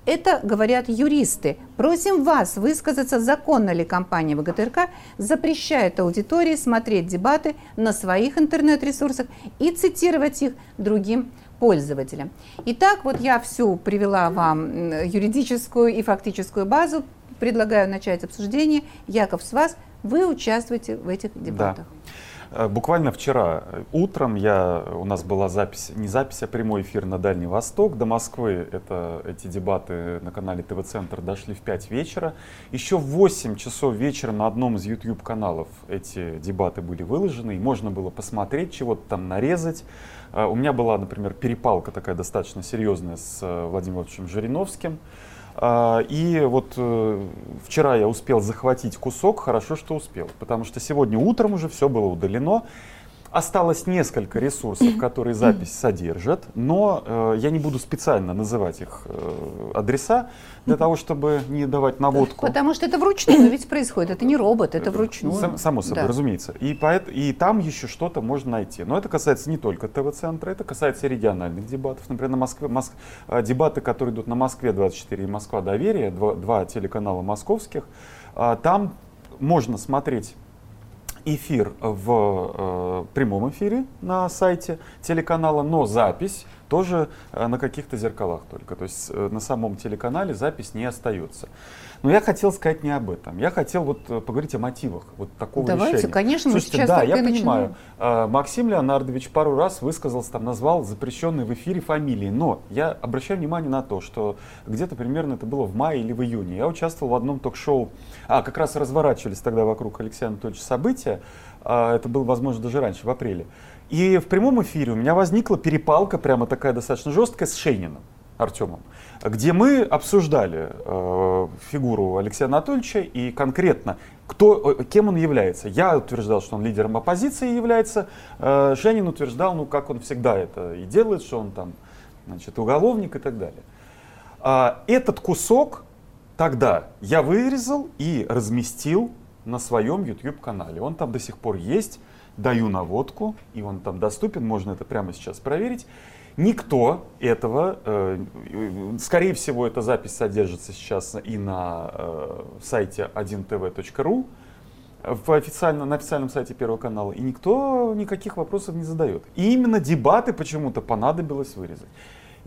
Это говорят юристы. Просим вас высказаться, законно ли компания ВГТРК запрещает аудитории смотреть дебаты на своих интернет-ресурсах и цитировать их другим пользователям. Итак, вот я всю привела вам юридическую и фактическую базу. Предлагаю начать обсуждение. Яков, с вас вы участвуете в этих дебатах. Да. Э, буквально вчера утром я, у нас была запись, не запись, а прямой эфир на Дальний Восток. До Москвы это, эти дебаты на канале ТВ-центр дошли в 5 вечера. Еще в 8 часов вечера на одном из YouTube-каналов эти дебаты были выложены, и можно было посмотреть, чего-то там нарезать. Э, у меня была, например, перепалка такая достаточно серьезная с э, Владимиром Владимировичем Жириновским. А, и вот э, вчера я успел захватить кусок, хорошо, что успел, потому что сегодня утром уже все было удалено. Осталось несколько ресурсов, которые запись содержат, но э, я не буду специально называть их э, адреса для того, чтобы не давать наводку. Потому что это вручную ведь происходит, это не робот, это вручную. Сам, само собой, да. разумеется. И, поэт, и там еще что-то можно найти. Но это касается не только ТВ-центра, это касается и региональных дебатов. Например, на Москве, Моск... Э, дебаты, которые идут на Москве 24 и Москва доверие, два, два телеканала московских, э, там можно смотреть эфир в э, прямом эфире на сайте телеканала, но запись тоже э, на каких-то зеркалах только. То есть э, на самом телеканале запись не остается. Но я хотел сказать не об этом. Я хотел вот э, поговорить о мотивах вот такого Давайте, решения. конечно, Слушайте, мы сейчас да, я понимаю. Начинаем. Максим Леонардович пару раз высказался, там назвал запрещенные в эфире фамилии. Но я обращаю внимание на то, что где-то примерно это было в мае или в июне. Я участвовал в одном ток-шоу. А, как раз разворачивались тогда вокруг Алексея Анатольевича события. А, это было, возможно, даже раньше, в апреле. И в прямом эфире у меня возникла перепалка, прямо такая достаточно жесткая, с Шейниным. Артемом, где мы обсуждали э, фигуру Алексея Анатольевича и конкретно, кто, э, кем он является. Я утверждал, что он лидером оппозиции является, э, Женин утверждал, ну как он всегда это и делает, что он там значит, уголовник и так далее. А, этот кусок тогда я вырезал и разместил на своем YouTube-канале. Он там до сих пор есть, даю наводку, и он там доступен, можно это прямо сейчас проверить. Никто этого, э, скорее всего, эта запись содержится сейчас и на э, сайте 1tv.ru, в официально, на официальном сайте Первого канала, и никто никаких вопросов не задает. И именно дебаты почему-то понадобилось вырезать.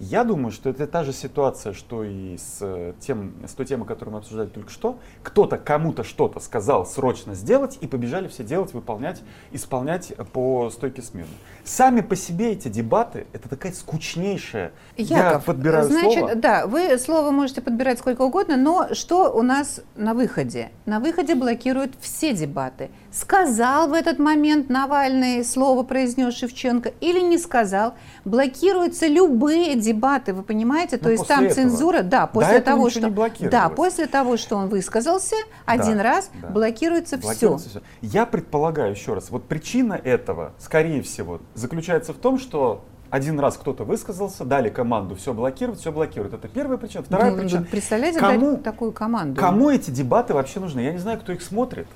Я думаю, что это та же ситуация, что и с, э, тем, с той темой, которую мы обсуждали только что. Кто-то кому-то что-то сказал срочно сделать, и побежали все делать, выполнять, исполнять по стойке смирно. Сами по себе эти дебаты, это такая скучнейшая. Яков, Я подбираю значит, слово. да, вы слово можете подбирать сколько угодно, но что у нас на выходе? На выходе блокируют все дебаты. Сказал в этот момент Навальный слово произнес Шевченко или не сказал, блокируются любые дебаты, вы понимаете? То Но есть там этого. цензура, да, после того, что да, после того, что он высказался один Да, раз, да. блокируется, Блокируется все. Я предполагаю еще раз, вот причина этого, скорее всего, заключается в том, что один раз кто-то высказался, дали команду все блокировать, все блокируют. Это первая причина. Вторая Ну, причина. Представляете, кому, такую команду? кому эти дебаты вообще нужны? Я не знаю, кто их смотрит.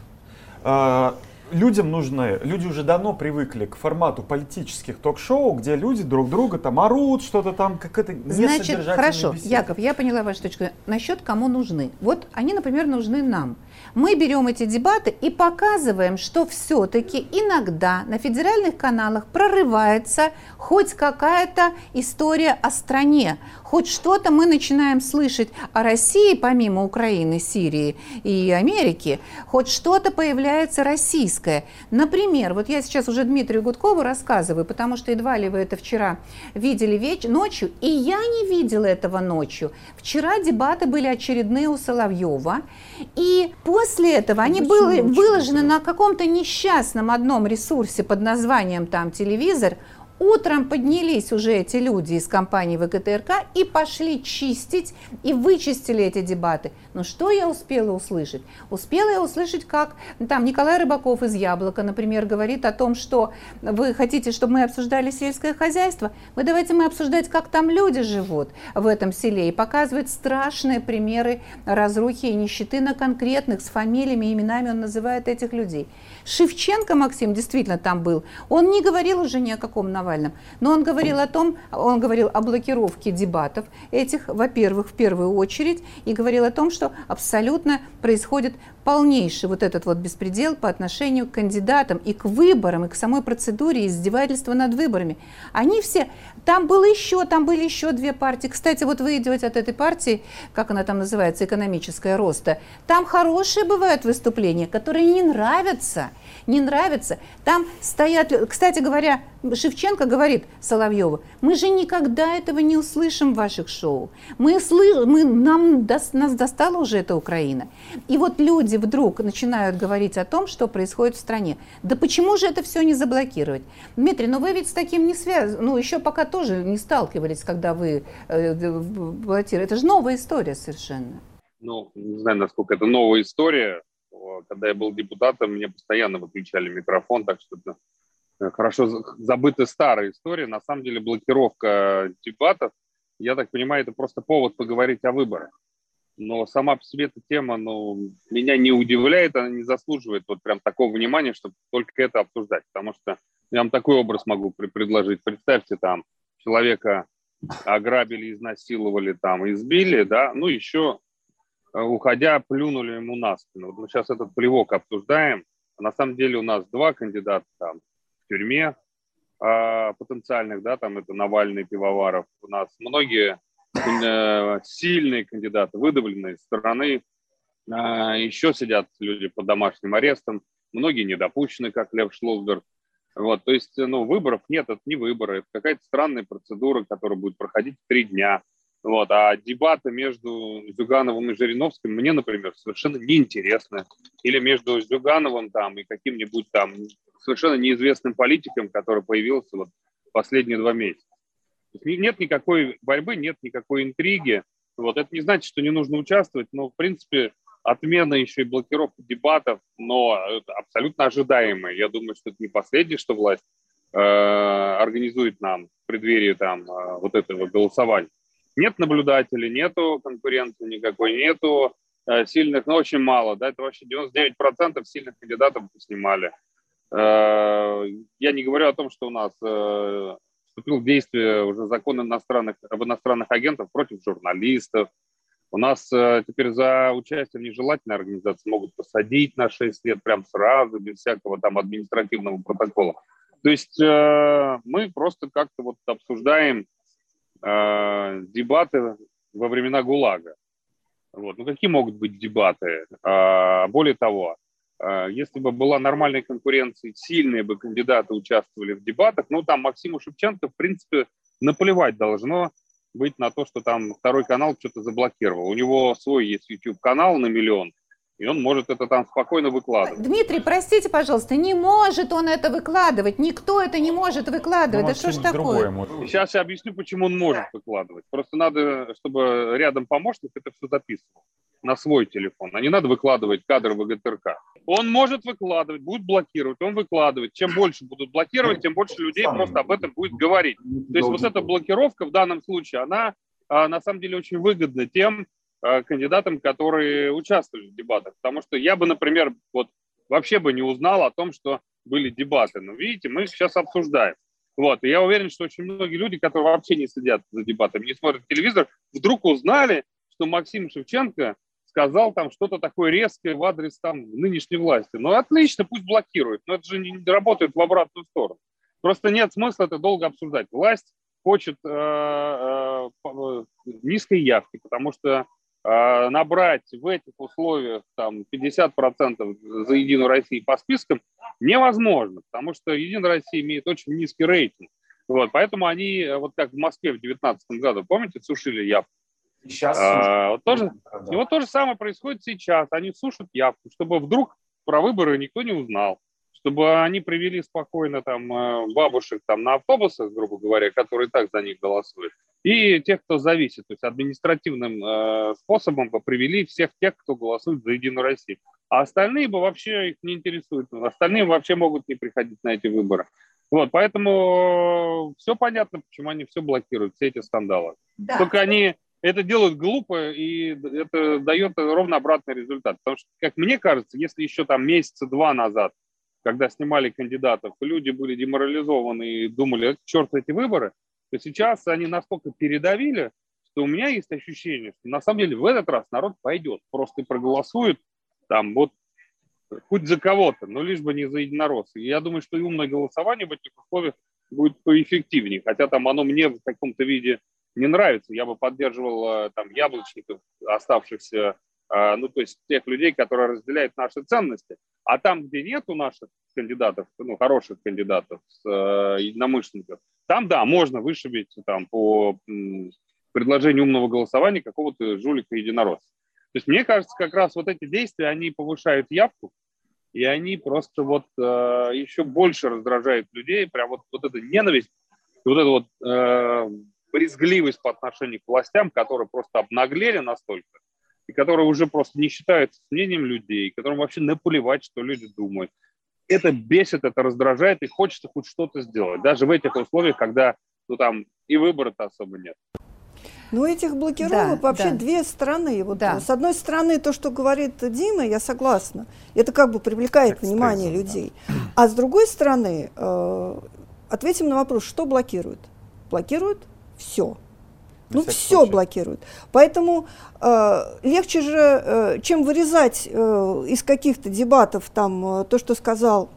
А, Людям нужны, люди уже давно привыкли к формату политических ток-шоу, где люди друг друга там орут, что-то там, как это Значит, хорошо, Яков, я поняла вашу точку. Насчет кому нужны. Вот они, например, нужны нам. Мы берем эти дебаты и показываем, что все-таки иногда на федеральных каналах прорывается хоть какая-то история о стране, хоть что-то мы начинаем слышать о России, помимо Украины, Сирии и Америки, хоть что-то появляется российское. Например, вот я сейчас уже Дмитрию Гудкову рассказываю, потому что едва ли вы это вчера видели веч- ночью, и я не видела этого ночью. Вчера дебаты были очередные у Соловьева, и после этого они были выложены на каком-то несчастном одном ресурсе под названием там телевизор. Утром поднялись уже эти люди из компании ВКТРК и пошли чистить, и вычистили эти дебаты. Но что я успела услышать? Успела я услышать, как там Николай Рыбаков из «Яблока», например, говорит о том, что вы хотите, чтобы мы обсуждали сельское хозяйство. Вы давайте мы обсуждать, как там люди живут в этом селе, и показывает страшные примеры разрухи и нищеты на конкретных, с фамилиями, именами он называет этих людей. Шевченко Максим действительно там был. Он не говорил уже ни о каком Навальном, но он говорил о том, он говорил о блокировке дебатов этих, во-первых, в первую очередь, и говорил о том, что абсолютно происходит полнейший вот этот вот беспредел по отношению к кандидатам и к выборам, и к самой процедуре издевательства над выборами. Они все, там было еще, там были еще две партии. Кстати, вот вы идете от этой партии, как она там называется, экономическая роста, там хорошие бывают выступления, которые не нравятся, не нравятся. Там стоят, кстати говоря, Шевченко говорит Соловьеву, мы же никогда этого не услышим в ваших шоу. Мы слы... мы, нам, дос- нас достала уже эта Украина. И вот люди вдруг начинают говорить о том, что происходит в стране. Да почему же это все не заблокировать? Дмитрий, ну вы ведь с таким не связаны, ну еще пока тоже не сталкивались, когда вы э, баллотировали. Это же новая история совершенно. Ну, не знаю, насколько это новая история. Когда я был депутатом, мне постоянно выключали микрофон, так что хорошо за- забытая старая история. На самом деле блокировка дебатов, я так понимаю, это просто повод поговорить о выборах. Но сама по себе эта тема, ну, меня не удивляет, она не заслуживает вот прям такого внимания, чтобы только это обсуждать. Потому что я вам такой образ могу предложить. Представьте, там, человека ограбили, изнасиловали, там, избили, да, ну, еще э, уходя, плюнули ему на спину. Вот мы сейчас этот плевок обсуждаем. На самом деле у нас два кандидата там в тюрьме а, потенциальных, да, там это Навальный, Пивоваров. У нас многие э, сильные кандидаты, выдавленные из страны. А, еще сидят люди под домашним арестом. Многие недопущены, как Лев Шлосберг. Вот, то есть, ну, выборов нет, это не выборы, это какая-то странная процедура, которая будет проходить три дня. Вот, а дебаты между Зюгановым и Жириновским мне, например, совершенно неинтересны. Или между Зюгановым там и каким-нибудь там совершенно неизвестным политиком, который появился вот последние два месяца. Нет никакой борьбы, нет никакой интриги. Вот, это не значит, что не нужно участвовать, но, в принципе, отмена еще и блокировка дебатов, но это абсолютно ожидаемое. Я думаю, что это не последнее, что власть э, организует нам в преддверии там э, вот этого голосования. Нет наблюдателей, нету конкуренции никакой, нету э, сильных, но очень мало, да, это вообще 99% сильных кандидатов снимали. Э, я не говорю о том, что у нас э, вступил в действие уже закон иностранных, об иностранных агентах против журналистов. У нас э, теперь за участие в нежелательной организации могут посадить на 6 лет прям сразу, без всякого там административного протокола. То есть мы просто как-то вот обсуждаем дебаты во времена ГУЛАГа. Вот. Ну какие могут быть дебаты? А, более того, если бы была нормальная конкуренция, сильные бы кандидаты участвовали в дебатах, ну там Максиму Шевченко, в принципе, наплевать должно быть на то, что там второй канал что-то заблокировал. У него свой есть YouTube-канал на миллион, и он может это там спокойно выкладывать. Дмитрий, простите, пожалуйста, не может он это выкладывать. Никто это не может выкладывать. Ну, да что ж такое? Сейчас я объясню, почему он может выкладывать. Просто надо, чтобы рядом помощник это все записывал на свой телефон, а не надо выкладывать кадры ВГТРК. Он может выкладывать, будет блокировать, он выкладывает. Чем больше будут блокировать, тем больше людей просто об этом будет говорить. То есть вот эта блокировка в данном случае, она а, на самом деле очень выгодна тем а, кандидатам, которые участвовали в дебатах. Потому что я бы, например, вот вообще бы не узнал о том, что были дебаты. Но видите, мы сейчас обсуждаем. Вот. И я уверен, что очень многие люди, которые вообще не следят за дебатами, не смотрят телевизор, вдруг узнали, что Максим Шевченко сказал там что-то такое резкое в адрес там нынешней власти. Ну, отлично, пусть блокирует, но это же не работает в обратную сторону. Просто нет смысла это долго обсуждать. Власть хочет э, э, э низкой явки, потому что набрать в этих условиях там 50% за Единую Россию по спискам невозможно, потому что Единая Россия имеет очень низкий рейтинг. Вот, поэтому они, вот как в Москве в 2019 году, помните, сушили явку? Сейчас. А, вот, тоже, да. и вот то же самое происходит сейчас. Они сушат явку, чтобы вдруг про выборы никто не узнал, чтобы они привели спокойно там э, бабушек там на автобусах, грубо говоря, которые так за них голосуют, и тех, кто зависит, то есть административным э, способом бы привели всех тех, кто голосует за Единую Россию. А остальные бы вообще их не интересуют, остальные вообще могут не приходить на эти выборы. Вот, поэтому все понятно, почему они все блокируют, все эти скандалы. Да. Только они это делают глупо, и это дает ровно обратный результат. Потому что, как мне кажется, если еще там месяца два назад, когда снимали кандидатов, люди были деморализованы и думали, черт эти выборы, то сейчас они настолько передавили, что у меня есть ощущение, что на самом деле в этот раз народ пойдет, просто проголосует там вот хоть за кого-то, но лишь бы не за единороссы. Я думаю, что и умное голосование в этих условиях будет поэффективнее, хотя там оно мне в каком-то виде не нравится. Я бы поддерживал э, там яблочников, оставшихся, э, ну, то есть тех людей, которые разделяют наши ценности. А там, где нету наших кандидатов, ну, хороших кандидатов, э, единомышленников, там, да, можно вышибить там по предложению умного голосования какого-то жулика-единоросса. То есть мне кажется, как раз вот эти действия, они повышают явку, и они просто вот э, еще больше раздражают людей, прям вот, вот эта ненависть, вот это вот э, брезгливость по отношению к властям, которые просто обнаглели настолько, и которые уже просто не считаются с мнением людей, которым вообще наплевать, что люди думают. Это бесит, это раздражает, и хочется хоть что-то сделать. Даже в этих условиях, когда ну, там и выбора-то особо нет. Ну, этих блокировок да, вообще да. две стороны. Вот да. С одной стороны, то, что говорит Дима, я согласна. Это как бы привлекает так внимание сказано, людей. Да. А с другой стороны, э, ответим на вопрос, что блокирует? Блокирует все. Ну, все случай. блокируют. Поэтому э, легче же, э, чем вырезать э, из каких-то дебатов там э, то, что сказал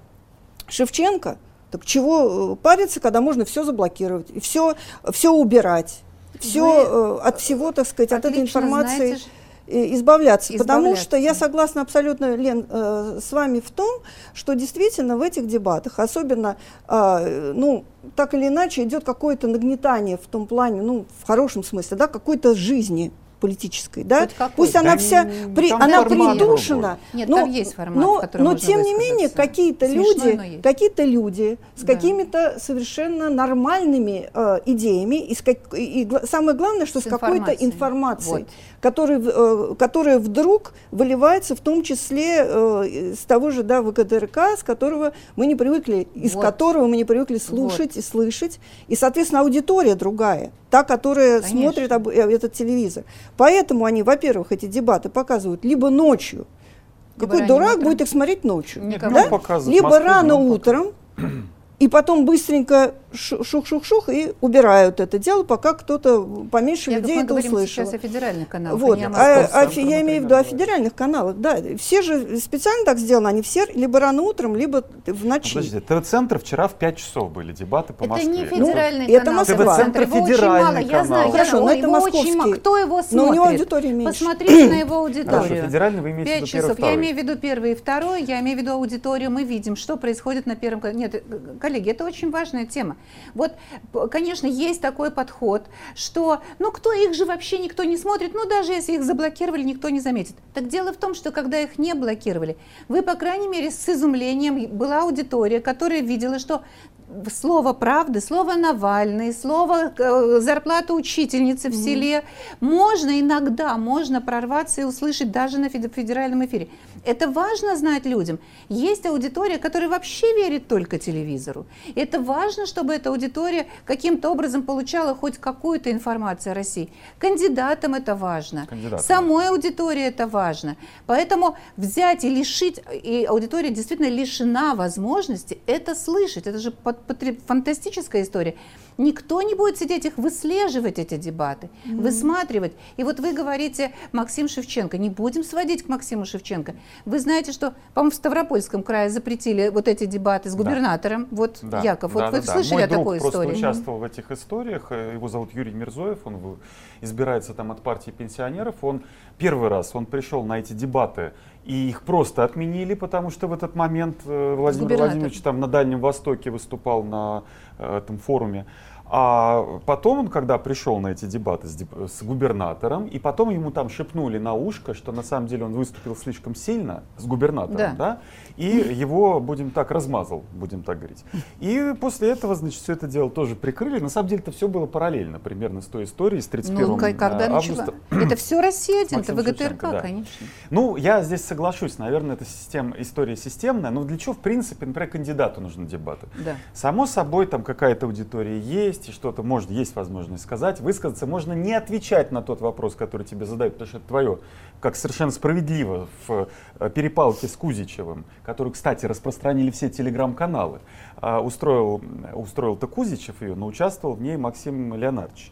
Шевченко, так чего э, париться, когда можно все заблокировать и все, все убирать, все э, от всего, так сказать, от этой информации. Знаете, избавляться, избавляться. Потому что я согласна абсолютно, Лен, э, с вами в том, что действительно в этих дебатах, особенно, э, ну, так или иначе, идет какое-то нагнетание в том плане, ну, в хорошем смысле, да, какой-то жизни политической, да, пусть она да вся, при, она придушена, Нет, но, там есть формат, но, но тем не менее какие-то люди, какие-то люди с да. какими-то совершенно нормальными э, идеями и, с как, и, и самое главное, что с, с какой-то информацией, вот. которая, э, которая вдруг выливается в том числе э, с того же, да, ВКДРК, с которого мы не привыкли, из вот. которого мы не привыкли слушать вот. и слышать, и, соответственно, аудитория другая та, которая Конечно. смотрит об, э, этот телевизор. Поэтому они, во-первых, эти дебаты показывают либо ночью, либо какой дурак утром. будет их смотреть ночью, Нет, да? либо рано утром, и потом быстренько шух-шух-шух и убирают это дело, пока кто-то поменьше я людей это услышал. сейчас о федеральных каналах, вот. а, а, а я имею в виду о федеральных каналах, да. Все же специально так сделано, они все либо рано утром, либо в ночи. Подождите, ТВ-центр вчера в 5 часов были дебаты по это Москве. не федеральный ну, канал. Это Москва. ТВ-центр федеральный мало. Я знаю, Хорошо, я, но это московский. очень мало. Кто его смотрит? Но у него аудитория меньше. Посмотрите на его аудиторию. Хорошо, федеральный вы имеете в виду часов. первый, Я имею в виду первый и второй, я имею в виду аудиторию. Мы видим, что происходит на первом канале. Нет, коллеги, это очень важная тема. Вот, конечно, есть такой подход, что, ну, кто их же вообще никто не смотрит, ну, даже если их заблокировали, никто не заметит. Так дело в том, что когда их не блокировали, вы, по крайней мере, с изумлением была аудитория, которая видела, что слово правды, слово Навальный, слово э, зарплата учительницы в mm-hmm. селе, можно иногда, можно прорваться и услышать даже на федеральном эфире. Это важно знать людям. Есть аудитория, которая вообще верит только телевизору. Это важно, чтобы эта аудитория каким-то образом получала хоть какую-то информацию о России. Кандидатам это важно. Кандидатам. Самой аудитории это важно. Поэтому взять и лишить, и аудитория действительно лишена возможности это слышать. Это же фантастическая история. Никто не будет сидеть их выслеживать, эти дебаты, mm-hmm. высматривать. И вот вы говорите, Максим Шевченко, не будем сводить к Максиму Шевченко. Вы знаете, что, по-моему, в Ставропольском крае запретили вот эти дебаты с губернатором. Да. Вот, да. Яков, да, вот да, вы да, слышали Мой о такой друг истории? просто участвовал в этих историях. Его зовут Юрий Мирзоев, он избирается там от партии пенсионеров. Он первый раз он пришел на эти дебаты и их просто отменили, потому что в этот момент э, Владимир Владимирович там на Дальнем Востоке выступал на э, этом форуме. А потом он, когда пришел на эти дебаты с, с губернатором, и потом ему там шепнули на ушко, что на самом деле он выступил слишком сильно с губернатором, да, да и его, будем так, размазал, будем так говорить. И после этого, значит, все это дело тоже прикрыли. На самом деле это все было параллельно, примерно с той историей, с 31 ну, когда августа. Начала? Это все Россия-1, это ВГТРК, да. конечно. Ну, я здесь соглашусь, наверное, это систем, история системная, но для чего, в принципе, например, кандидату нужны дебаты? Да. Само собой, там какая-то аудитория есть, и что-то может, есть возможность сказать, высказаться, можно не отвечать на тот вопрос, который тебе задают, потому что это твое, как совершенно справедливо в э, перепалке с Кузичевым, который, кстати, распространили все телеграм-каналы. А, устроил, устроил-то Кузичев ее, но участвовал в ней Максим Леонардович.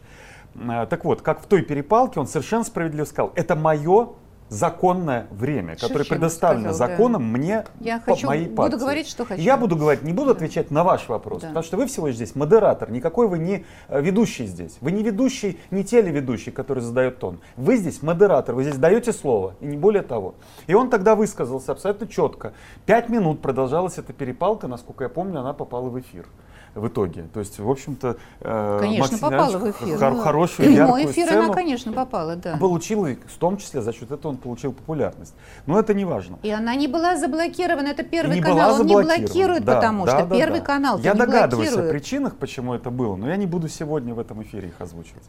А, так вот, как в той перепалке, он совершенно справедливо сказал, это мое законное время, которое предоставлено сказал, законом да. мне я по хочу, моей партии. Буду говорить, что хочу. Я буду говорить, не буду да. отвечать на ваш вопрос, да. потому что вы всего лишь здесь модератор, никакой вы не э, ведущий здесь. Вы не ведущий, не телеведущий, который задает тон. Вы здесь модератор, вы здесь даете слово, и не более того. И он тогда высказался абсолютно четко. Пять минут продолжалась эта перепалка, насколько я помню, она попала в эфир в итоге. То есть, в общем-то, э, конечно, попала в эфир. Хор- хорошую, яркую эфир сцену она, конечно, попала, да. Получила, в том числе за счет этого он получил популярность. Но это не важно. И она не была заблокирована, это первый не канал, он не блокирует, да, потому да, что да, первый да. канал Я догадываюсь блокирует. о причинах, почему это было, но я не буду сегодня в этом эфире их озвучивать.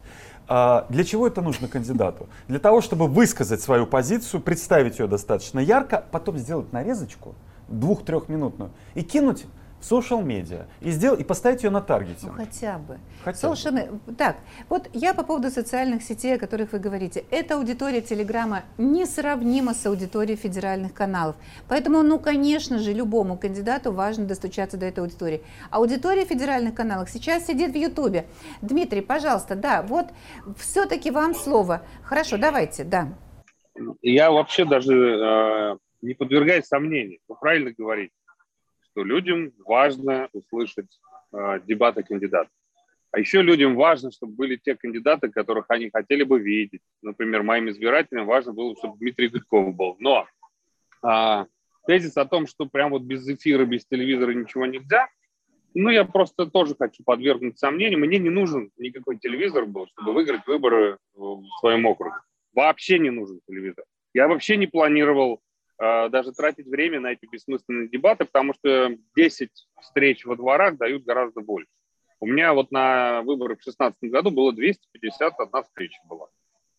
А, для чего это нужно кандидату? Для того, чтобы высказать свою позицию, представить ее достаточно ярко, потом сделать нарезочку, двух-трехминутную, и кинуть social медиа и сделал и поставить ее на таргете. Ну, хотя бы. Хотя social, бы. Так, вот я по поводу социальных сетей, о которых вы говорите. Эта аудитория Телеграма несравнима с аудиторией федеральных каналов. Поэтому, ну, конечно же, любому кандидату важно достучаться до этой аудитории. Аудитория федеральных каналов сейчас сидит в Ютубе. Дмитрий, пожалуйста, да, вот все-таки вам слово. Хорошо, давайте, да. Я вообще даже э, не подвергаюсь сомнению. Вы правильно говорите что людям важно услышать э, дебаты кандидатов. А еще людям важно, чтобы были те кандидаты, которых они хотели бы видеть. Например, моим избирателям важно было, чтобы Дмитрий Гудков был. Но а, тезис о том, что прям вот без эфира, без телевизора ничего нельзя, ну, я просто тоже хочу подвергнуть сомнению. Мне не нужен никакой телевизор был, чтобы выиграть выборы в своем округе. Вообще не нужен телевизор. Я вообще не планировал даже тратить время на эти бессмысленные дебаты, потому что 10 встреч во дворах дают гораздо больше. У меня вот на выборах в 2016 году было 251 встреча была.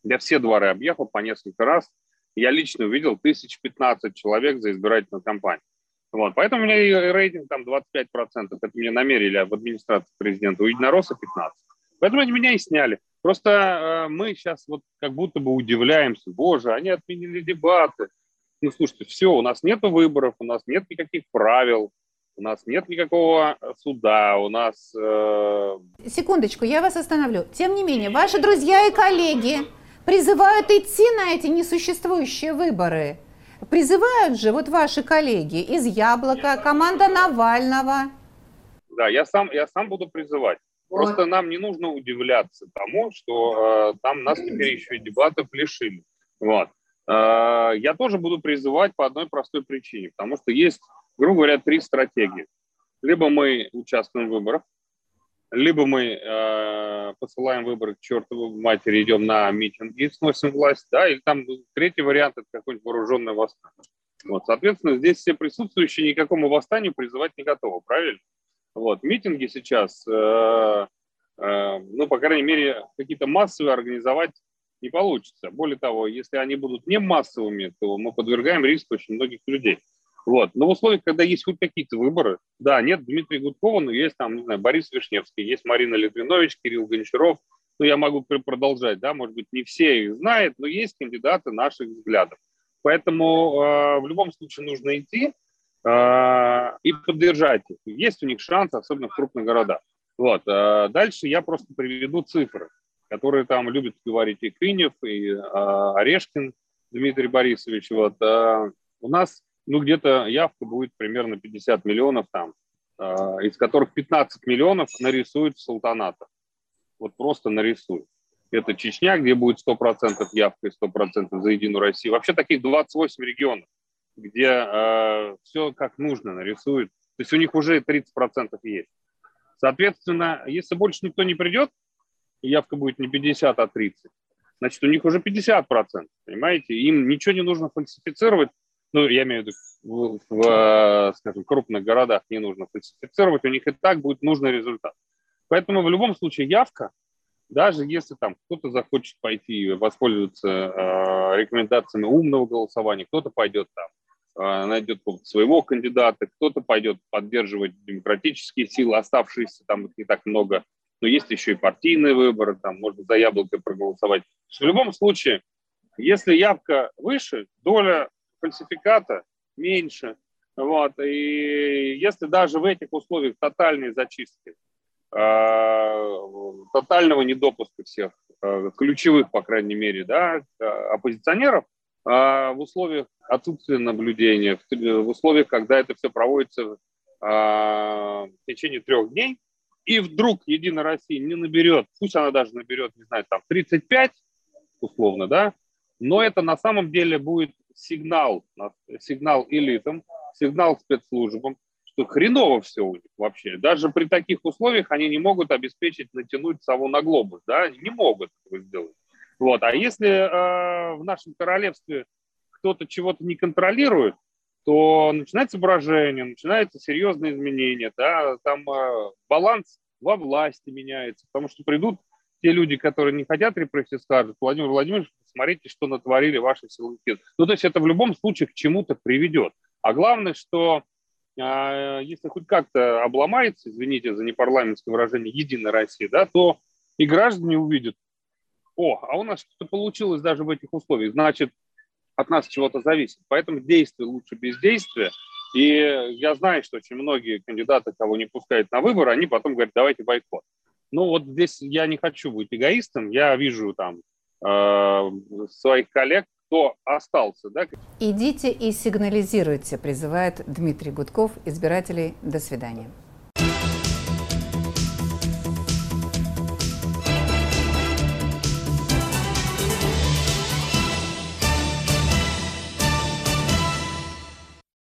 Я все дворы объехал по несколько раз. Я лично увидел 1015 человек за избирательную кампанию. Вот, поэтому у меня и рейтинг там 25%. Это мне намерили в администрации президента. У единоросса 15%. Поэтому они меня и сняли. Просто э, мы сейчас вот как будто бы удивляемся. Боже, они отменили дебаты ну, слушайте, все, у нас нет выборов, у нас нет никаких правил. У нас нет никакого суда, у нас... Э... Секундочку, я вас остановлю. Тем не менее, ваши друзья и коллеги призывают идти на эти несуществующие выборы. Призывают же вот ваши коллеги из «Яблока», команда Навального. Да, я сам, я сам буду призывать. Просто нам не нужно удивляться тому, что э, там нас теперь еще и дебатов лишили. Вот. Э, я тоже буду призывать по одной простой причине, потому что есть, грубо говоря, три стратегии. Либо мы участвуем в выборах, либо мы э, посылаем выборы к чертовой матери, идем на митинги и сносим власть, да, или там третий вариант – это какой-нибудь вооруженный восстание. Вот, соответственно, здесь все присутствующие никакому восстанию призывать не готовы, правильно? Вот, митинги сейчас, э, э, ну, по крайней мере, какие-то массовые организовать не получится. Более того, если они будут не массовыми, то мы подвергаем риску очень многих людей. Вот. Но в условиях, когда есть хоть какие-то выборы, да, нет Дмитрия Гудкова, но есть там, не знаю, Борис Вишневский, есть Марина Литвинович, Кирилл Гончаров, ну, я могу продолжать, да, может быть, не все их знают, но есть кандидаты наших взглядов. Поэтому э, в любом случае нужно идти э, и поддержать их. Есть у них шанс, особенно в крупных городах. Вот. Э, дальше я просто приведу цифры, которые там любят говорить и Кынев, и э, Орешкин Дмитрий Борисович. Вот. Э, у нас ну, где-то явка будет примерно 50 миллионов там, э, из которых 15 миллионов нарисуют в Султаната. Вот просто нарисуют. Это Чечня, где будет 100% явка и 100% за Единую Россию. Вообще таких 28 регионов, где э, все как нужно нарисуют. То есть у них уже 30% есть. Соответственно, если больше никто не придет, явка будет не 50, а 30, значит, у них уже 50%, понимаете? Им ничего не нужно фальсифицировать, ну, я имею в виду, в, в, скажем, крупных городах не нужно фальсифицировать, у них и так будет нужный результат. Поэтому в любом случае явка, даже если там кто-то захочет пойти и воспользоваться э, рекомендациями умного голосования, кто-то пойдет там, э, найдет своего кандидата, кто-то пойдет поддерживать демократические силы, оставшиеся там их не так много, но есть еще и партийные выборы, там можно за яблоко проголосовать. В любом случае, если явка выше, доля фальсификата меньше. Вот. И если даже в этих условиях тотальной зачистки, э, тотального недопуска всех э, ключевых, по крайней мере, да, оппозиционеров, э, в условиях отсутствия наблюдения, в, условиях, когда это все проводится в течение трех дней, и вдруг Единая Россия не наберет, пусть она даже наберет, не знаю, там 35, условно, да, но это на самом деле будет сигнал, сигнал элитам, сигнал спецслужбам, что хреново все у них вообще. Даже при таких условиях они не могут обеспечить натянуть сову на глобус, да, не могут этого сделать. Вот. А если э, в нашем королевстве кто-то чего-то не контролирует, то начинается брожение, начинаются серьезные изменения, да, там э, баланс во власти меняется, потому что придут те люди, которые не хотят репрессий, скажут, Владимир Владимирович, посмотрите, что натворили ваши силовики. Ну, то есть это в любом случае к чему-то приведет. А главное, что э, если хоть как-то обломается, извините за непарламентское выражение, Единая Россия, да, то и граждане увидят, о, а у нас что-то получилось даже в этих условиях, значит, от нас чего-то зависит. Поэтому действие лучше бездействия. И я знаю, что очень многие кандидаты, кого не пускают на выборы, они потом говорят, давайте бойкот. Ну вот здесь я не хочу быть эгоистом, я вижу там э, своих коллег, кто остался. Да? Идите и сигнализируйте, призывает Дмитрий Гудков, избирателей. До свидания.